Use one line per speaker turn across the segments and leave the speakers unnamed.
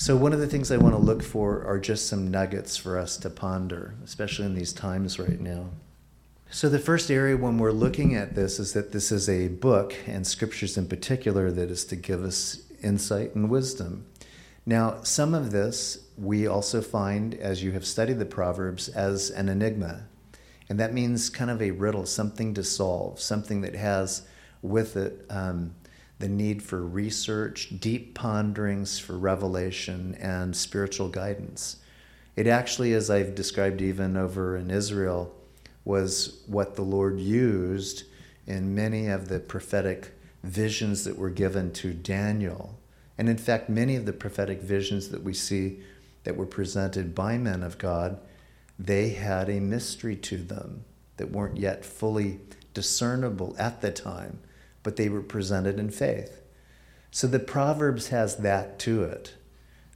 So, one of the things I want to look for are just some nuggets for us to ponder, especially in these times right now. So, the first area when we're looking at this is that this is a book, and scriptures in particular, that is to give us insight and wisdom. Now, some of this we also find, as you have studied the Proverbs, as an enigma. And that means kind of a riddle, something to solve, something that has with it um, the need for research, deep ponderings for revelation, and spiritual guidance. It actually, as I've described even over in Israel, was what the Lord used in many of the prophetic visions that were given to Daniel. And in fact, many of the prophetic visions that we see that were presented by men of God, they had a mystery to them that weren't yet fully discernible at the time, but they were presented in faith. So the Proverbs has that to it,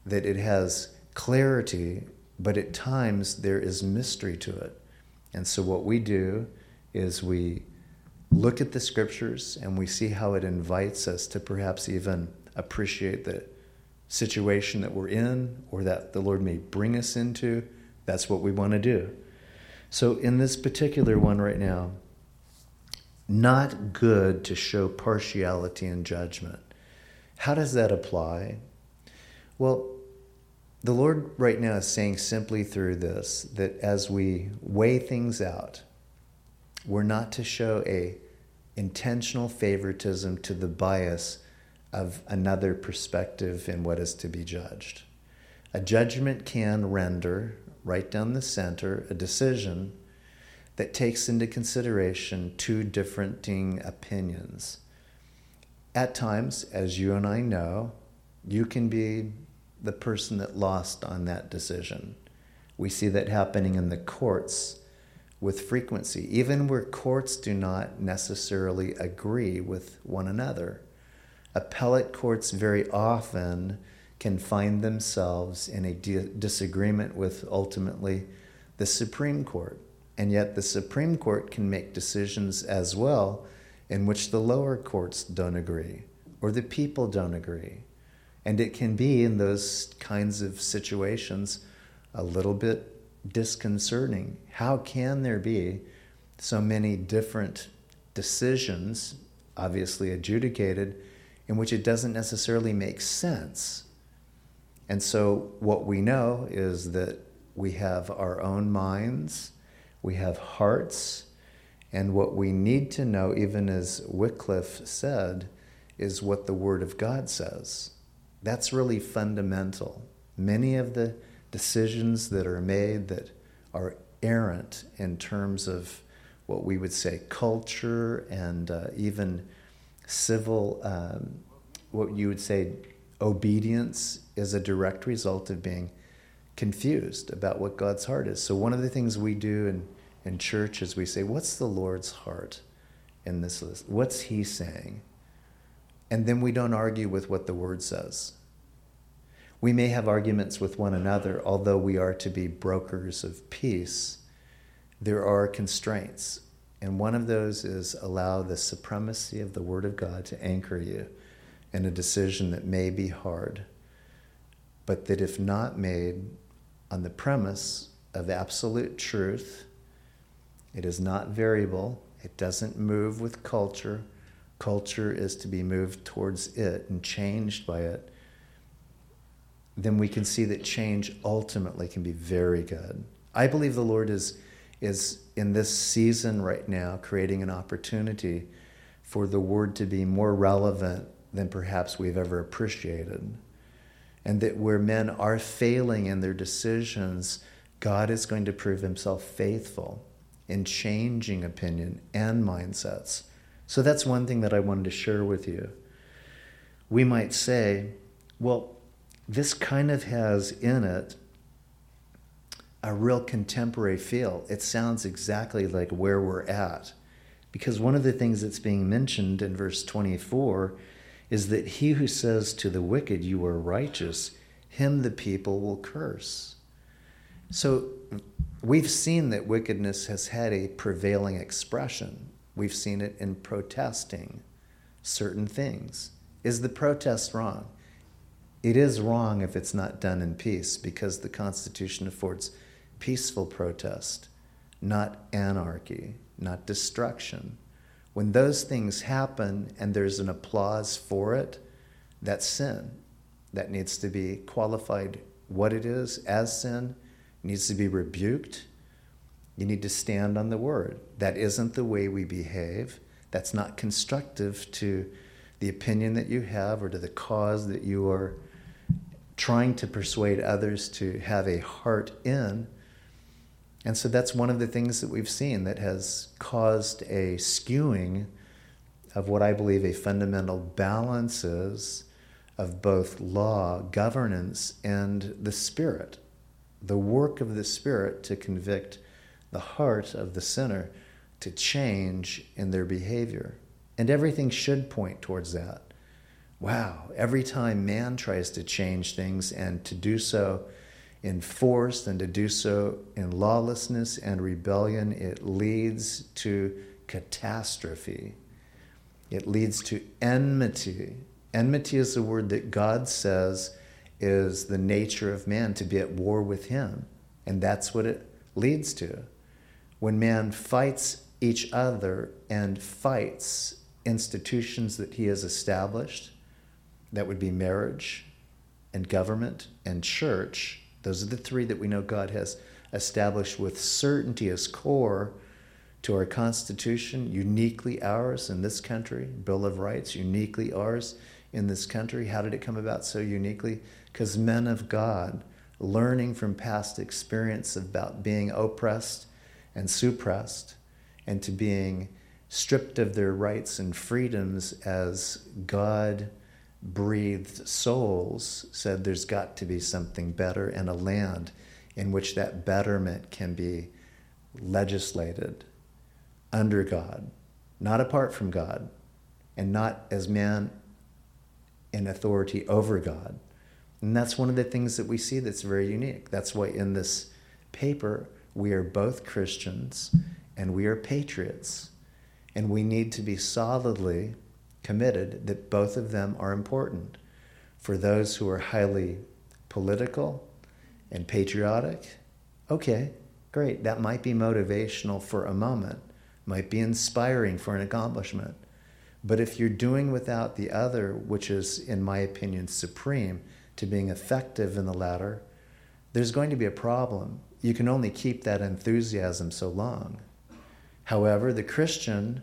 that it has clarity, but at times there is mystery to it. And so what we do is we look at the scriptures and we see how it invites us to perhaps even appreciate the situation that we're in or that the Lord may bring us into. That's what we want to do. So, in this particular one right now, not good to show partiality and judgment. How does that apply? Well, the Lord right now is saying simply through this that as we weigh things out, we're not to show a intentional favoritism to the bias of another perspective in what is to be judged. A judgment can render, right down the center, a decision that takes into consideration two differing opinions. At times, as you and I know, you can be the person that lost on that decision. We see that happening in the courts with frequency, even where courts do not necessarily agree with one another. Appellate courts very often can find themselves in a di- disagreement with ultimately the Supreme Court. And yet, the Supreme Court can make decisions as well in which the lower courts don't agree or the people don't agree. And it can be in those kinds of situations a little bit disconcerting. How can there be so many different decisions, obviously adjudicated, in which it doesn't necessarily make sense? And so, what we know is that we have our own minds, we have hearts, and what we need to know, even as Wycliffe said, is what the Word of God says. That's really fundamental. Many of the decisions that are made that are errant in terms of what we would say culture and uh, even civil, um, what you would say obedience is a direct result of being confused about what God's heart is. So, one of the things we do in, in church is we say, What's the Lord's heart in this list? What's He saying? and then we don't argue with what the word says. We may have arguments with one another, although we are to be brokers of peace. There are constraints, and one of those is allow the supremacy of the Word of God to anchor you in a decision that may be hard, but that if not made on the premise of absolute truth, it is not variable, it doesn't move with culture culture is to be moved towards it and changed by it, then we can see that change ultimately can be very good. I believe the Lord is, is in this season right now creating an opportunity for the word to be more relevant than perhaps we've ever appreciated. And that where men are failing in their decisions, God is going to prove himself faithful in changing opinion and mindsets so that's one thing that I wanted to share with you. We might say, well, this kind of has in it a real contemporary feel. It sounds exactly like where we're at. Because one of the things that's being mentioned in verse 24 is that he who says to the wicked, You are righteous, him the people will curse. So we've seen that wickedness has had a prevailing expression. We've seen it in protesting certain things. Is the protest wrong? it is wrong if it's not done in peace because the Constitution affords peaceful protest, not anarchy, not destruction. When those things happen and there's an applause for it, that's sin. That needs to be qualified what it is as sin, needs to be rebuked. You need to stand on the word. That isn't the way we behave. That's not constructive to the opinion that you have or to the cause that you are trying to persuade others to have a heart in. And so that's one of the things that we've seen that has caused a skewing of what I believe a fundamental balance is of both law, governance, and the Spirit. The work of the Spirit to convict the heart of the sinner to change in their behavior. And everything should point towards that. Wow, every time man tries to change things and to do so in force and to do so in lawlessness and rebellion, it leads to catastrophe. It leads to enmity. Enmity is the word that God says is the nature of man to be at war with him. And that's what it leads to. When man fights each other and fights institutions that he has established, that would be marriage and government and church. Those are the three that we know God has established with certainty as core to our Constitution, uniquely ours in this country, Bill of Rights, uniquely ours in this country. How did it come about so uniquely? Because men of God, learning from past experience about being oppressed and suppressed, and to being stripped of their rights and freedoms as God breathed souls said there's got to be something better and a land in which that betterment can be legislated under God, not apart from God, and not as man in authority over God. And that's one of the things that we see that's very unique. That's why in this paper, we are both Christians and we are patriots. And we need to be solidly committed that both of them are important. For those who are highly political and patriotic, okay, great. That might be motivational for a moment, might be inspiring for an accomplishment. But if you're doing without the other, which is, in my opinion, supreme to being effective in the latter, there's going to be a problem. You can only keep that enthusiasm so long. However, the Christian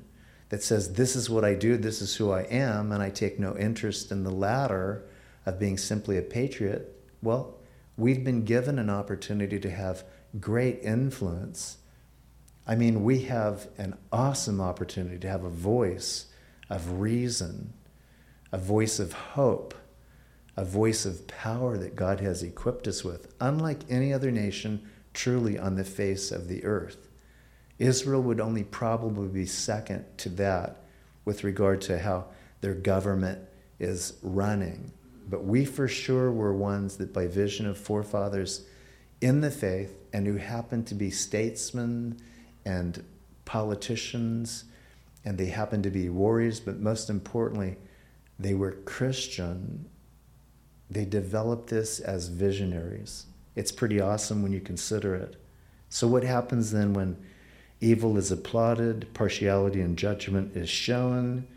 that says, This is what I do, this is who I am, and I take no interest in the latter of being simply a patriot, well, we've been given an opportunity to have great influence. I mean, we have an awesome opportunity to have a voice of reason, a voice of hope, a voice of power that God has equipped us with, unlike any other nation truly on the face of the earth. Israel would only probably be second to that with regard to how their government is running. But we for sure were ones that, by vision of forefathers in the faith and who happened to be statesmen and politicians, and they happened to be warriors, but most importantly, they were Christian. They developed this as visionaries. It's pretty awesome when you consider it. So, what happens then when Evil is applauded, partiality and judgment is shown.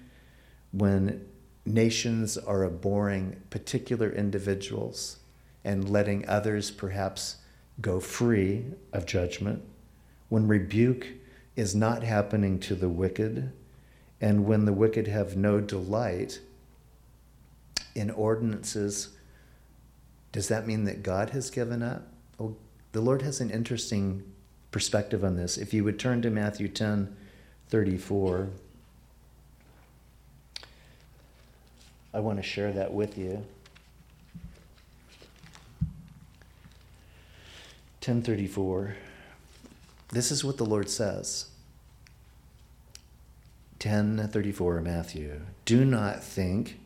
When nations are abhorring particular individuals and letting others perhaps go free of judgment, when rebuke is not happening to the wicked, and when the wicked have no delight in ordinances, does that mean that God has given up? Oh, the Lord has an interesting perspective on this. If you would turn to Matthew 10 34, I want to share that with you. 1034. This is what the Lord says. 1034 Matthew. Do not think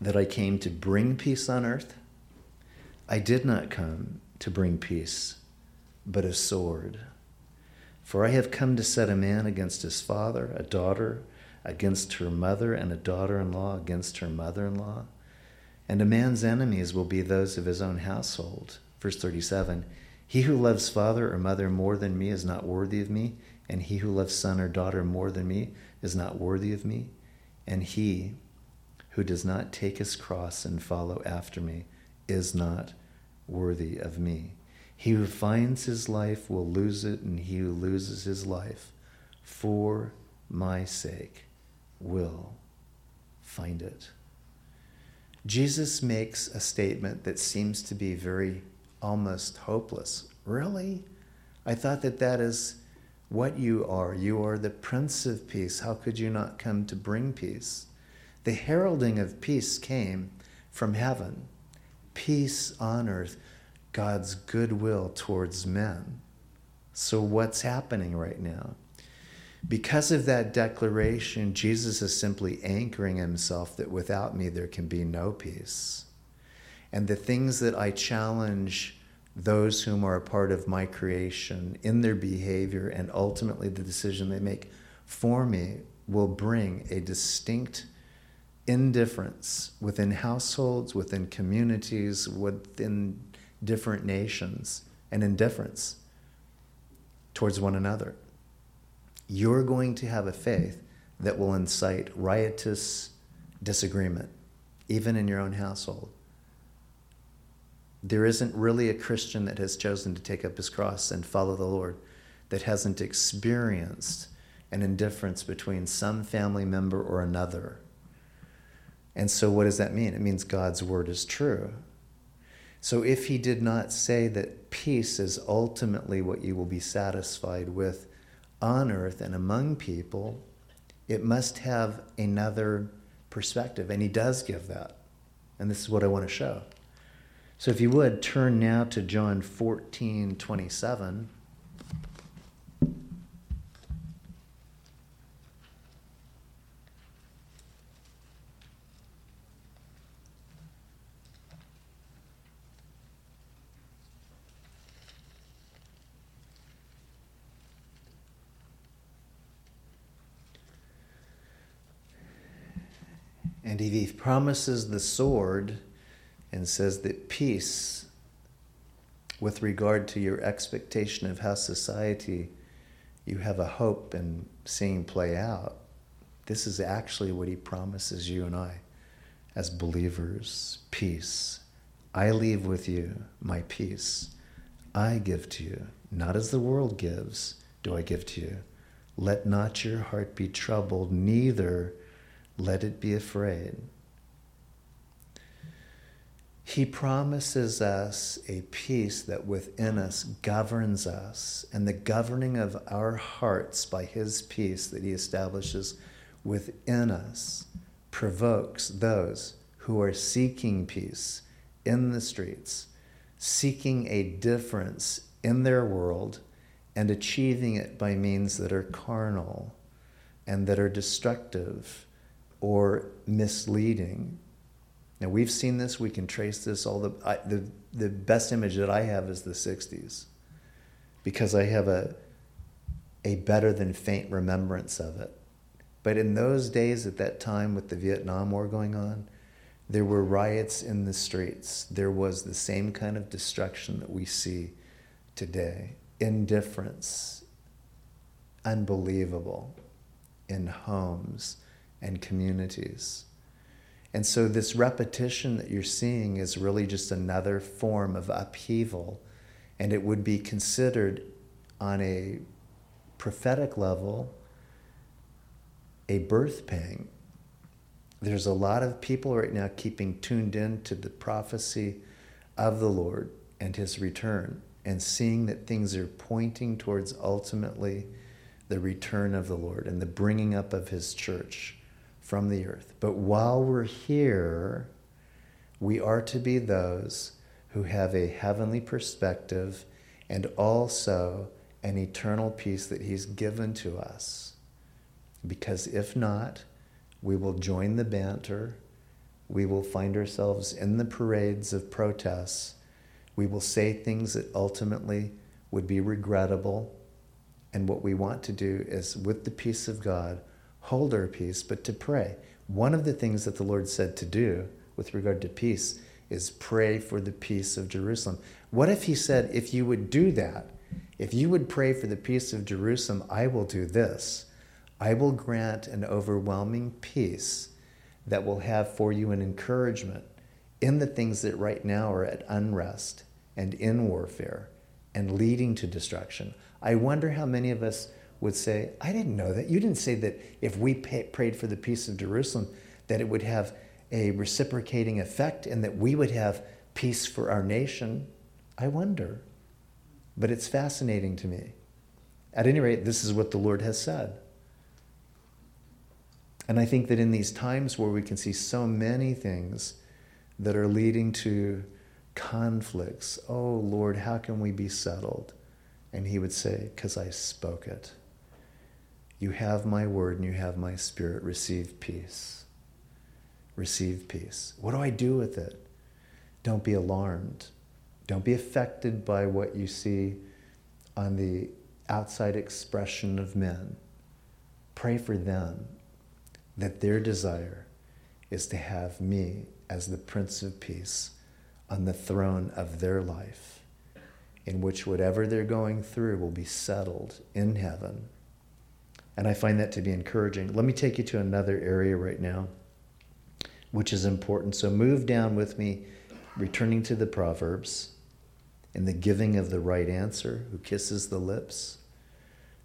that I came to bring peace on earth. I did not come to bring peace, but a sword. For I have come to set a man against his father, a daughter against her mother, and a daughter in law against her mother in law. and a man's enemies will be those of his own household. Verse 37 He who loves father or mother more than me is not worthy of me, and he who loves son or daughter more than me is not worthy of me, and he who does not take his cross and follow after me is not worthy of me. He who finds his life will lose it, and he who loses his life for my sake will find it. Jesus makes a statement that seems to be very almost hopeless. Really? I thought that that is what you are. You are the Prince of Peace. How could you not come to bring peace? The heralding of peace came from heaven peace on earth, God's goodwill towards men. So, what's happening right now? Because of that declaration, Jesus is simply anchoring himself that without me there can be no peace. And the things that I challenge those whom are a part of my creation in their behavior and ultimately the decision they make for me will bring a distinct indifference within households, within communities, within different nations, and indifference towards one another you're going to have a faith that will incite riotous disagreement, even in your own household. There isn't really a Christian that has chosen to take up his cross and follow the Lord that hasn't experienced an indifference between some family member or another. And so, what does that mean? It means God's word is true. So, if he did not say that peace is ultimately what you will be satisfied with on earth and among people, it must have another perspective. And he does give that. And this is what I want to show. So if you would turn now to John 14 27. And he promises the sword and says that peace, with regard to your expectation of how society you have a hope in seeing play out, this is actually what he promises you and I as believers peace. I leave with you my peace. I give to you, not as the world gives, do I give to you. Let not your heart be troubled, neither let it be afraid. He promises us a peace that within us governs us, and the governing of our hearts by His peace that He establishes within us provokes those who are seeking peace in the streets, seeking a difference in their world, and achieving it by means that are carnal and that are destructive or misleading. Now we've seen this. We can trace this. All the I, the the best image that I have is the '60s, because I have a a better than faint remembrance of it. But in those days, at that time, with the Vietnam War going on, there were riots in the streets. There was the same kind of destruction that we see today. Indifference, unbelievable, in homes and communities. And so, this repetition that you're seeing is really just another form of upheaval, and it would be considered on a prophetic level a birth pang. There's a lot of people right now keeping tuned in to the prophecy of the Lord and his return and seeing that things are pointing towards ultimately the return of the Lord and the bringing up of his church from the earth. But while we're here, we are to be those who have a heavenly perspective and also an eternal peace that He's given to us. Because if not, we will join the banter. We will find ourselves in the parades of protests. We will say things that ultimately would be regrettable. And what we want to do is, with the peace of God, hold our peace, but to pray. One of the things that the Lord said to do with regard to peace is pray for the peace of Jerusalem. What if he said, if you would do that, if you would pray for the peace of Jerusalem, I will do this. I will grant an overwhelming peace that will have for you an encouragement in the things that right now are at unrest and in warfare and leading to destruction. I wonder how many of us would say, I didn't know that. You didn't say that if we pay, prayed for the peace of Jerusalem, that it would have a reciprocating effect and that we would have peace for our nation. I wonder. But it's fascinating to me. At any rate, this is what the Lord has said. And I think that in these times where we can see so many things that are leading to conflicts, oh Lord, how can we be settled? And he would say, Because I spoke it. You have my word and you have my spirit. Receive peace. Receive peace. What do I do with it? Don't be alarmed. Don't be affected by what you see on the outside expression of men. Pray for them that their desire is to have me as the Prince of Peace on the throne of their life, in which whatever they're going through will be settled in heaven. And I find that to be encouraging. Let me take you to another area right now, which is important. So move down with me, returning to the Proverbs in the giving of the right answer, who kisses the lips.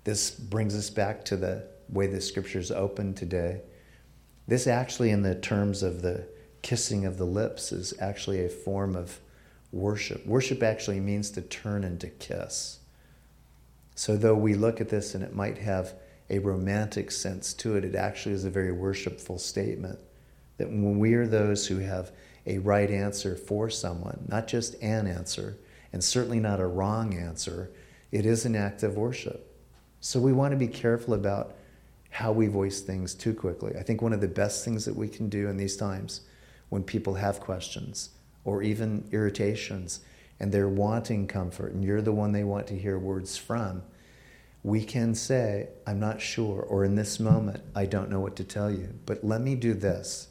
This brings us back to the way the scriptures open today. This actually, in the terms of the kissing of the lips, is actually a form of worship. Worship actually means to turn and to kiss. So, though we look at this and it might have a romantic sense to it, it actually is a very worshipful statement. That when we are those who have a right answer for someone, not just an answer, and certainly not a wrong answer, it is an act of worship. So we want to be careful about how we voice things too quickly. I think one of the best things that we can do in these times when people have questions or even irritations and they're wanting comfort and you're the one they want to hear words from, we can say, I'm not sure, or in this moment, I don't know what to tell you, but let me do this.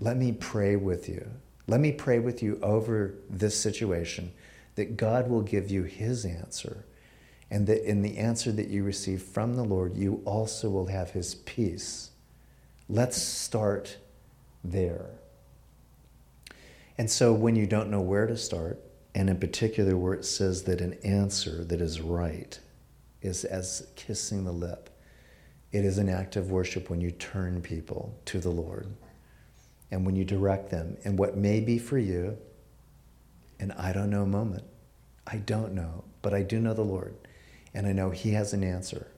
Let me pray with you. Let me pray with you over this situation that God will give you his answer, and that in the answer that you receive from the Lord, you also will have his peace. Let's start there. And so, when you don't know where to start, and in particular where it says that an answer that is right is as kissing the lip, it is an act of worship when you turn people to the Lord and when you direct them in what may be for you an I don't know moment. I don't know, but I do know the Lord. And I know He has an answer.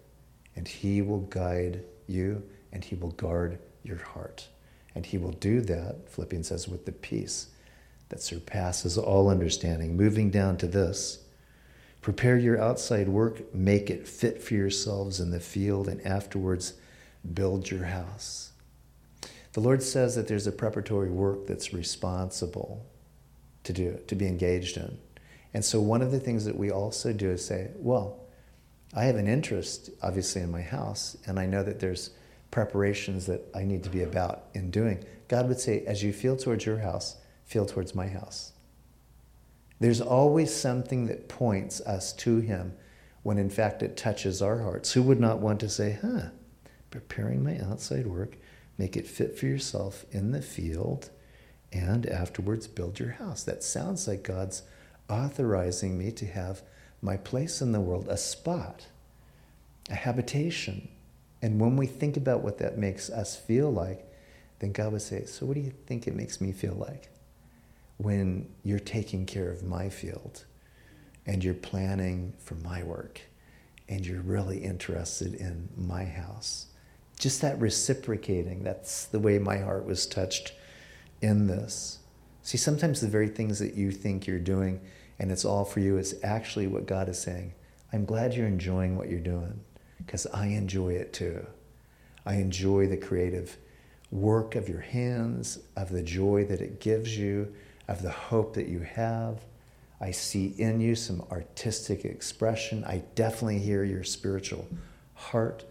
And He will guide you and He will guard your heart. And He will do that, Philippians says, with the peace that surpasses all understanding. Moving down to this prepare your outside work, make it fit for yourselves in the field, and afterwards build your house. The Lord says that there's a preparatory work that's responsible to do, to be engaged in. And so one of the things that we also do is say, well, I have an interest, obviously, in my house, and I know that there's preparations that I need to be about in doing. God would say, as you feel towards your house, feel towards my house. There's always something that points us to Him when in fact it touches our hearts. Who would not want to say, huh, preparing my outside work, make it fit for yourself in the field, and afterwards build your house? That sounds like God's authorizing me to have my place in the world, a spot, a habitation. And when we think about what that makes us feel like, then God would say, So, what do you think it makes me feel like when you're taking care of my field and you're planning for my work and you're really interested in my house? Just that reciprocating, that's the way my heart was touched in this. See, sometimes the very things that you think you're doing and it's all for you is actually what God is saying. I'm glad you're enjoying what you're doing because I enjoy it too. I enjoy the creative work of your hands, of the joy that it gives you, of the hope that you have. I see in you some artistic expression. I definitely hear your spiritual heart.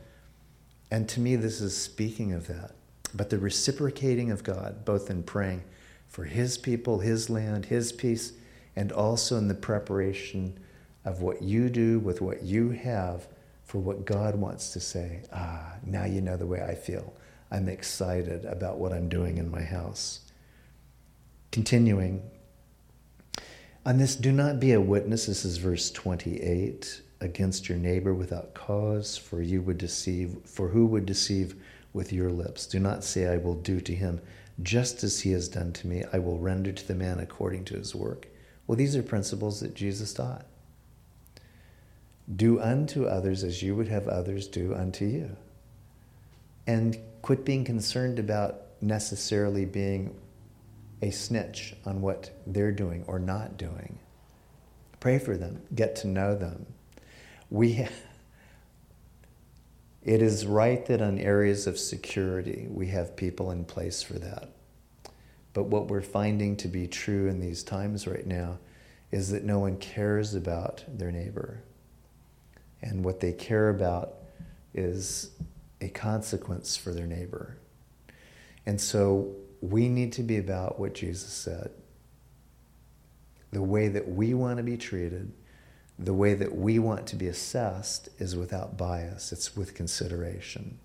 And to me, this is speaking of that. But the reciprocating of God, both in praying for His people, His land, His peace, and also in the preparation of what you do with what you have for what God wants to say. Ah, now you know the way I feel. I'm excited about what I'm doing in my house. Continuing, on this, do not be a witness. This is verse 28 against your neighbor without cause, for you would deceive, for who would deceive with your lips? Do not say, I will do to him just as he has done to me, I will render to the man according to his work. Well, these are principles that Jesus taught. Do unto others as you would have others do unto you. And quit being concerned about necessarily being a snitch on what they're doing or not doing. Pray for them, get to know them. We it is right that on areas of security we have people in place for that. But what we're finding to be true in these times right now is that no one cares about their neighbor. And what they care about is a consequence for their neighbor. And so we need to be about what Jesus said the way that we want to be treated, the way that we want to be assessed is without bias, it's with consideration.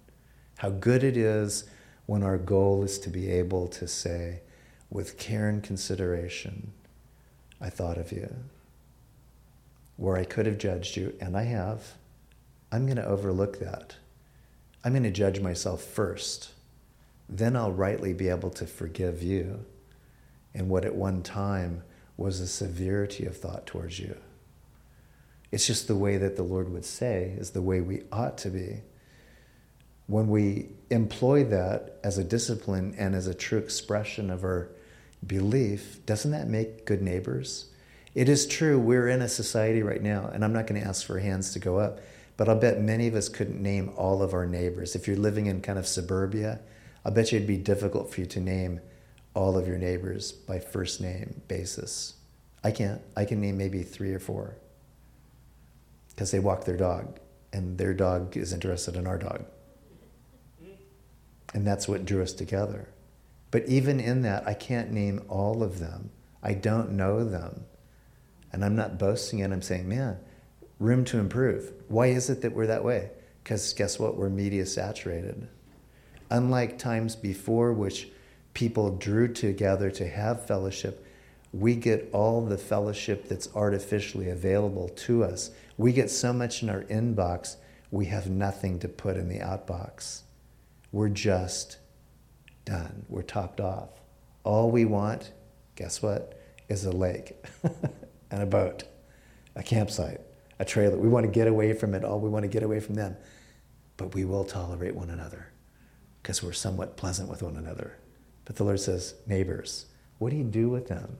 How good it is when our goal is to be able to say, with care and consideration, I thought of you. Where I could have judged you, and I have, I'm going to overlook that. I'm going to judge myself first. Then I'll rightly be able to forgive you and what at one time was a severity of thought towards you. It's just the way that the Lord would say is the way we ought to be. When we employ that as a discipline and as a true expression of our belief, doesn't that make good neighbors? It is true, we're in a society right now, and I'm not going to ask for hands to go up, but I'll bet many of us couldn't name all of our neighbors. If you're living in kind of suburbia, I'll bet you it'd be difficult for you to name all of your neighbors by first name basis. I can't. I can name maybe three or four because they walk their dog, and their dog is interested in our dog. And that's what drew us together. But even in that, I can't name all of them. I don't know them. And I'm not boasting it. I'm saying, man, room to improve. Why is it that we're that way? Because guess what? We're media saturated. Unlike times before, which people drew together to have fellowship, we get all the fellowship that's artificially available to us. We get so much in our inbox, we have nothing to put in the outbox. We're just done. We're topped off. All we want, guess what, is a lake and a boat, a campsite, a trailer. We want to get away from it all. We want to get away from them. But we will tolerate one another because we're somewhat pleasant with one another. But the Lord says, neighbors, what do you do with them?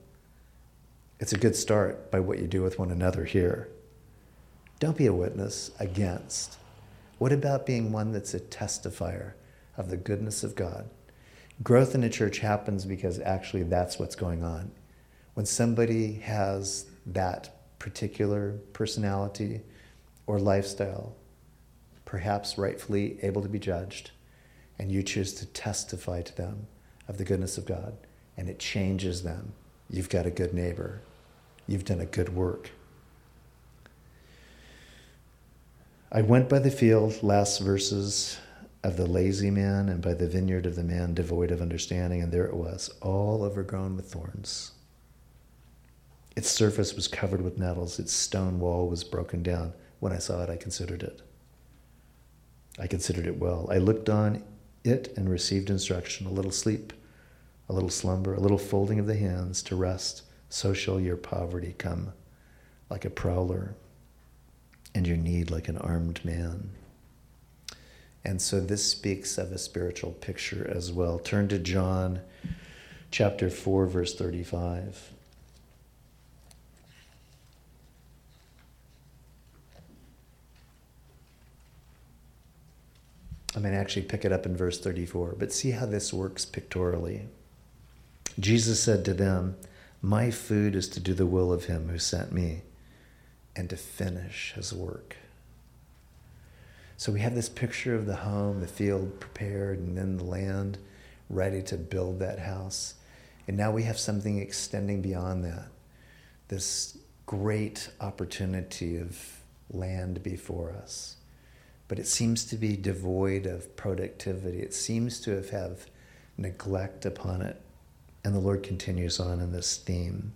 It's a good start by what you do with one another here. Don't be a witness against. What about being one that's a testifier of the goodness of God? Growth in a church happens because actually that's what's going on. When somebody has that particular personality or lifestyle, perhaps rightfully able to be judged, and you choose to testify to them of the goodness of God, and it changes them, you've got a good neighbor. You've done a good work. I went by the field, last verses of the lazy man and by the vineyard of the man devoid of understanding, and there it was, all overgrown with thorns. Its surface was covered with nettles, its stone wall was broken down. When I saw it, I considered it. I considered it well. I looked on it and received instruction a little sleep, a little slumber, a little folding of the hands to rest. So shall your poverty come like a prowler, and your need like an armed man. And so this speaks of a spiritual picture as well. Turn to John chapter 4, verse 35. I'm going to actually pick it up in verse 34, but see how this works pictorially. Jesus said to them, My food is to do the will of him who sent me and to finish his work. So we have this picture of the home, the field prepared, and then the land ready to build that house. And now we have something extending beyond that. This great opportunity of land before us. But it seems to be devoid of productivity. It seems to have, have neglect upon it. And the Lord continues on in this theme.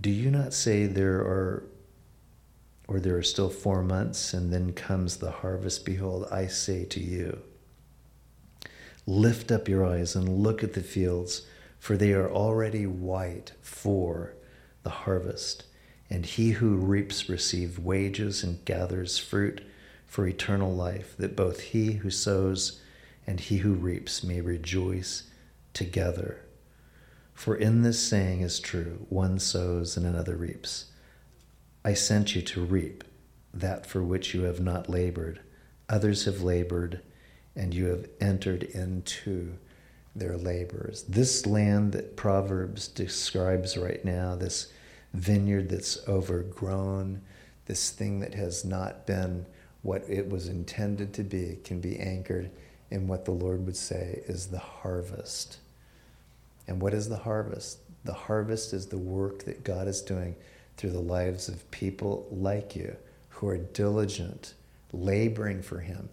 Do you not say there are, or there are still four months, and then comes the harvest? Behold, I say to you, lift up your eyes and look at the fields, for they are already white for the harvest. And he who reaps receives wages and gathers fruit for eternal life, that both he who sows and he who reaps may rejoice together. For in this saying is true one sows and another reaps. I sent you to reap that for which you have not labored. Others have labored, and you have entered into their labors. This land that Proverbs describes right now, this vineyard that's overgrown, this thing that has not been what it was intended to be, can be anchored in what the Lord would say is the harvest. And what is the harvest? The harvest is the work that God is doing through the lives of people like you who are diligent, laboring for Him,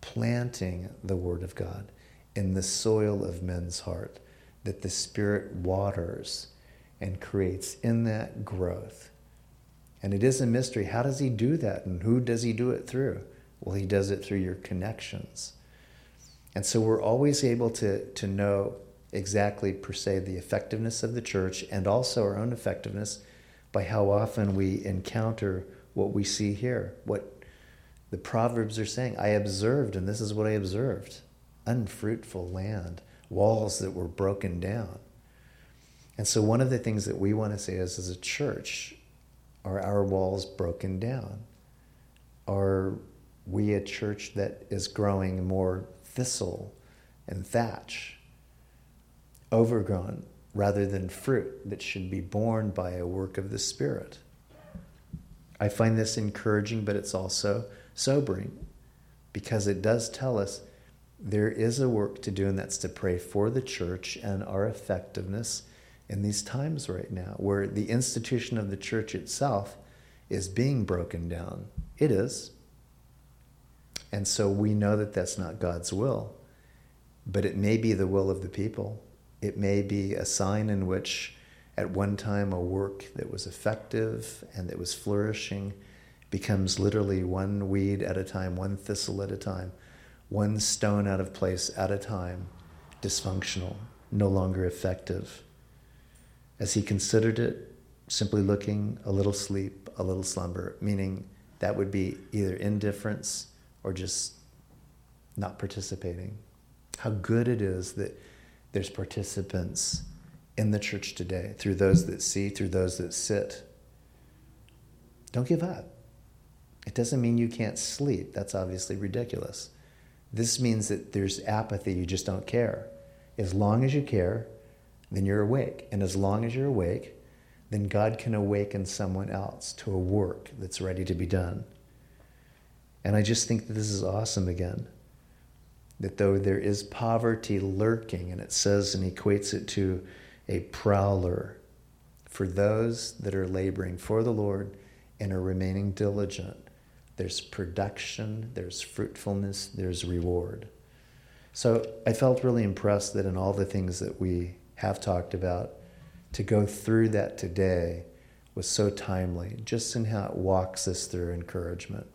planting the Word of God in the soil of men's heart, that the Spirit waters and creates in that growth. And it is a mystery. How does He do that? And who does He do it through? Well, He does it through your connections. And so we're always able to, to know exactly, per se, the effectiveness of the church and also our own effectiveness by how often we encounter what we see here, what the Proverbs are saying. I observed, and this is what I observed unfruitful land, walls that were broken down. And so, one of the things that we want to say is, as a church, are our walls broken down? Are we a church that is growing more thistle and thatch, overgrown rather than fruit that should be borne by a work of the Spirit? I find this encouraging, but it's also sobering because it does tell us there is a work to do, and that's to pray for the church and our effectiveness in these times right now, where the institution of the church itself is being broken down. It is. And so we know that that's not God's will, but it may be the will of the people. It may be a sign in which, at one time, a work that was effective and that was flourishing becomes literally one weed at a time, one thistle at a time, one stone out of place at a time, dysfunctional, no longer effective. As he considered it, simply looking, a little sleep, a little slumber, meaning that would be either indifference or just not participating. How good it is that there's participants in the church today through those that see, through those that sit. Don't give up. It doesn't mean you can't sleep. That's obviously ridiculous. This means that there's apathy, you just don't care. As long as you care, then you're awake. And as long as you're awake, then God can awaken someone else to a work that's ready to be done. And I just think that this is awesome again. That though there is poverty lurking, and it says and equates it to a prowler, for those that are laboring for the Lord and are remaining diligent, there's production, there's fruitfulness, there's reward. So I felt really impressed that in all the things that we have talked about, to go through that today was so timely, just in how it walks us through encouragement.